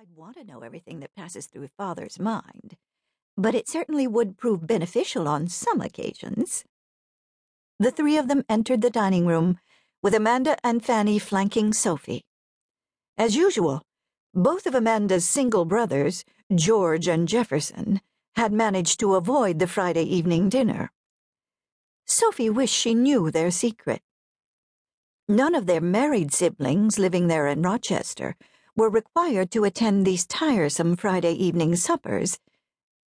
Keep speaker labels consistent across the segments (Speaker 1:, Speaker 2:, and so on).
Speaker 1: I'd want to know everything that passes through Father's mind, but it certainly would prove beneficial on some occasions. The three of them entered the dining room, with Amanda and Fanny flanking Sophie. As usual, both of Amanda's single brothers, George and Jefferson, had managed to avoid the Friday evening dinner. Sophie wished she knew their secret. None of their married siblings living there in Rochester were required to attend these tiresome Friday evening suppers,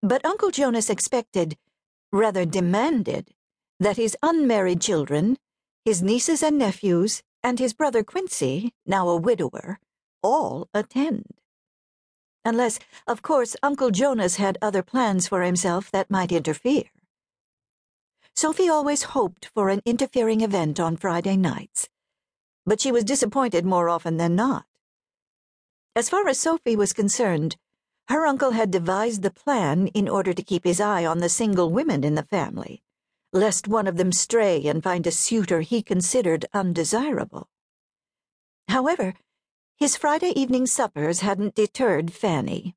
Speaker 1: but Uncle Jonas expected, rather demanded, that his unmarried children, his nieces and nephews, and his brother Quincy, now a widower, all attend. Unless, of course, Uncle Jonas had other plans for himself that might interfere. Sophie always hoped for an interfering event on Friday nights, but she was disappointed more often than not. As far as Sophie was concerned, her uncle had devised the plan in order to keep his eye on the single women in the family, lest one of them stray and find a suitor he considered undesirable. However, his Friday evening suppers hadn't deterred Fanny.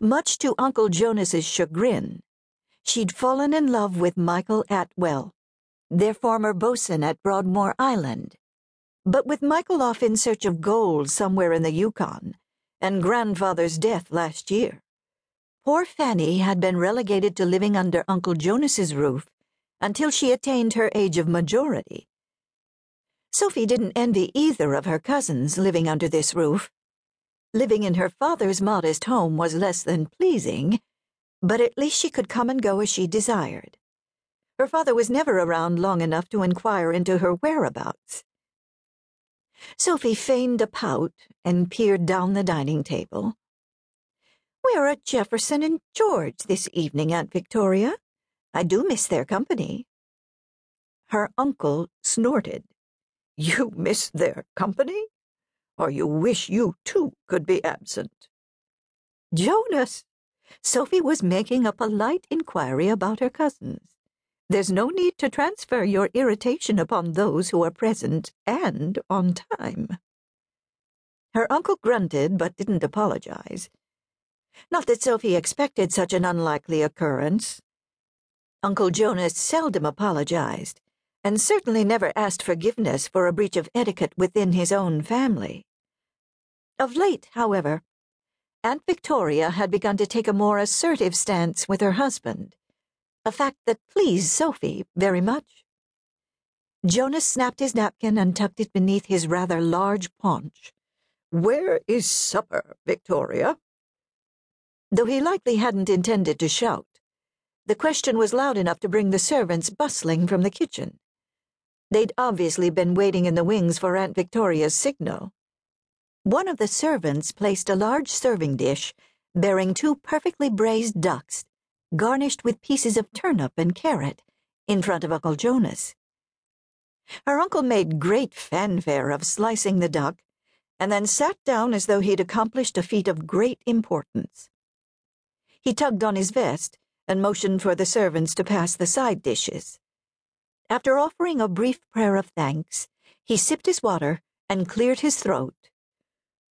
Speaker 1: Much to Uncle Jonas's chagrin, she'd fallen in love with Michael Atwell, their former bosun at Broadmoor Island, but with Michael off in search of gold somewhere in the Yukon, and grandfather's death last year, poor Fanny had been relegated to living under Uncle Jonas's roof until she attained her age of majority. Sophie didn't envy either of her cousins living under this roof. Living in her father's modest home was less than pleasing, but at least she could come and go as she desired. Her father was never around long enough to inquire into her whereabouts. Sophie feigned a pout and peered down the dining table. We're at Jefferson and George this evening, Aunt Victoria. I do miss their company. Her uncle snorted.
Speaker 2: You miss their company? Or you wish you too could be absent?
Speaker 1: Jonas! Sophie was making a polite inquiry about her cousins. There's no need to transfer your irritation upon those who are present and on time. Her uncle grunted but didn't apologize. Not that Sophie expected such an unlikely occurrence. Uncle Jonas seldom apologized, and certainly never asked forgiveness for a breach of etiquette within his own family. Of late, however, Aunt Victoria had begun to take a more assertive stance with her husband a fact that pleased Sophie very much. Jonas snapped his napkin and tucked it beneath his rather large paunch.
Speaker 2: Where is supper, Victoria?
Speaker 1: Though he likely hadn't intended to shout, the question was loud enough to bring the servants bustling from the kitchen. They'd obviously been waiting in the wings for Aunt Victoria's signal. One of the servants placed a large serving dish bearing two perfectly braised ducks garnished with pieces of turnip and carrot, in front of Uncle Jonas. Her uncle made great fanfare of slicing the duck, and then sat down as though he'd accomplished a feat of great importance. He tugged on his vest and motioned for the servants to pass the side dishes. After offering a brief prayer of thanks, he sipped his water and cleared his throat.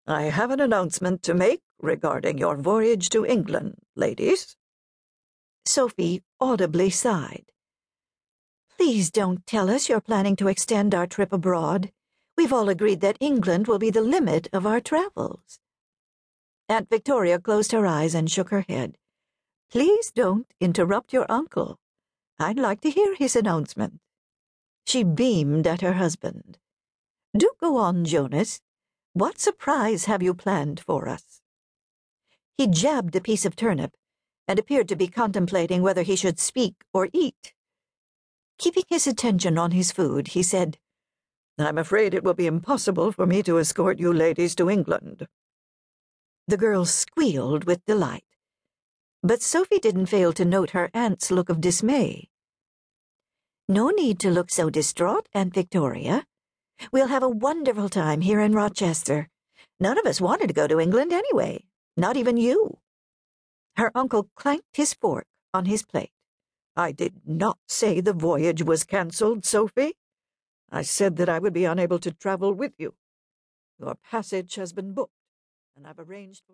Speaker 2: I have an announcement to make regarding your voyage to England, ladies.
Speaker 1: Sophie audibly sighed. Please don't tell us you're planning to extend our trip abroad. We've all agreed that England will be the limit of our travels. Aunt Victoria closed her eyes and shook her head. Please don't interrupt your uncle. I'd like to hear his announcement. She beamed at her husband. Do go on, Jonas. What surprise have you planned for us? He jabbed a piece of turnip and appeared to be contemplating whether he should speak or eat. Keeping his attention on his food, he said,
Speaker 2: I'm afraid it will be impossible for me to escort you ladies to England.
Speaker 1: The girls squealed with delight, but Sophie didn't fail to note her aunt's look of dismay. No need to look so distraught, Aunt Victoria. We'll have a wonderful time here in Rochester. None of us wanted to go to England anyway, not even you. Her uncle clanked his fork on his plate.
Speaker 2: I did not say the voyage was cancelled, Sophie. I said that I would be unable to travel with you. Your passage has been booked, and I've arranged for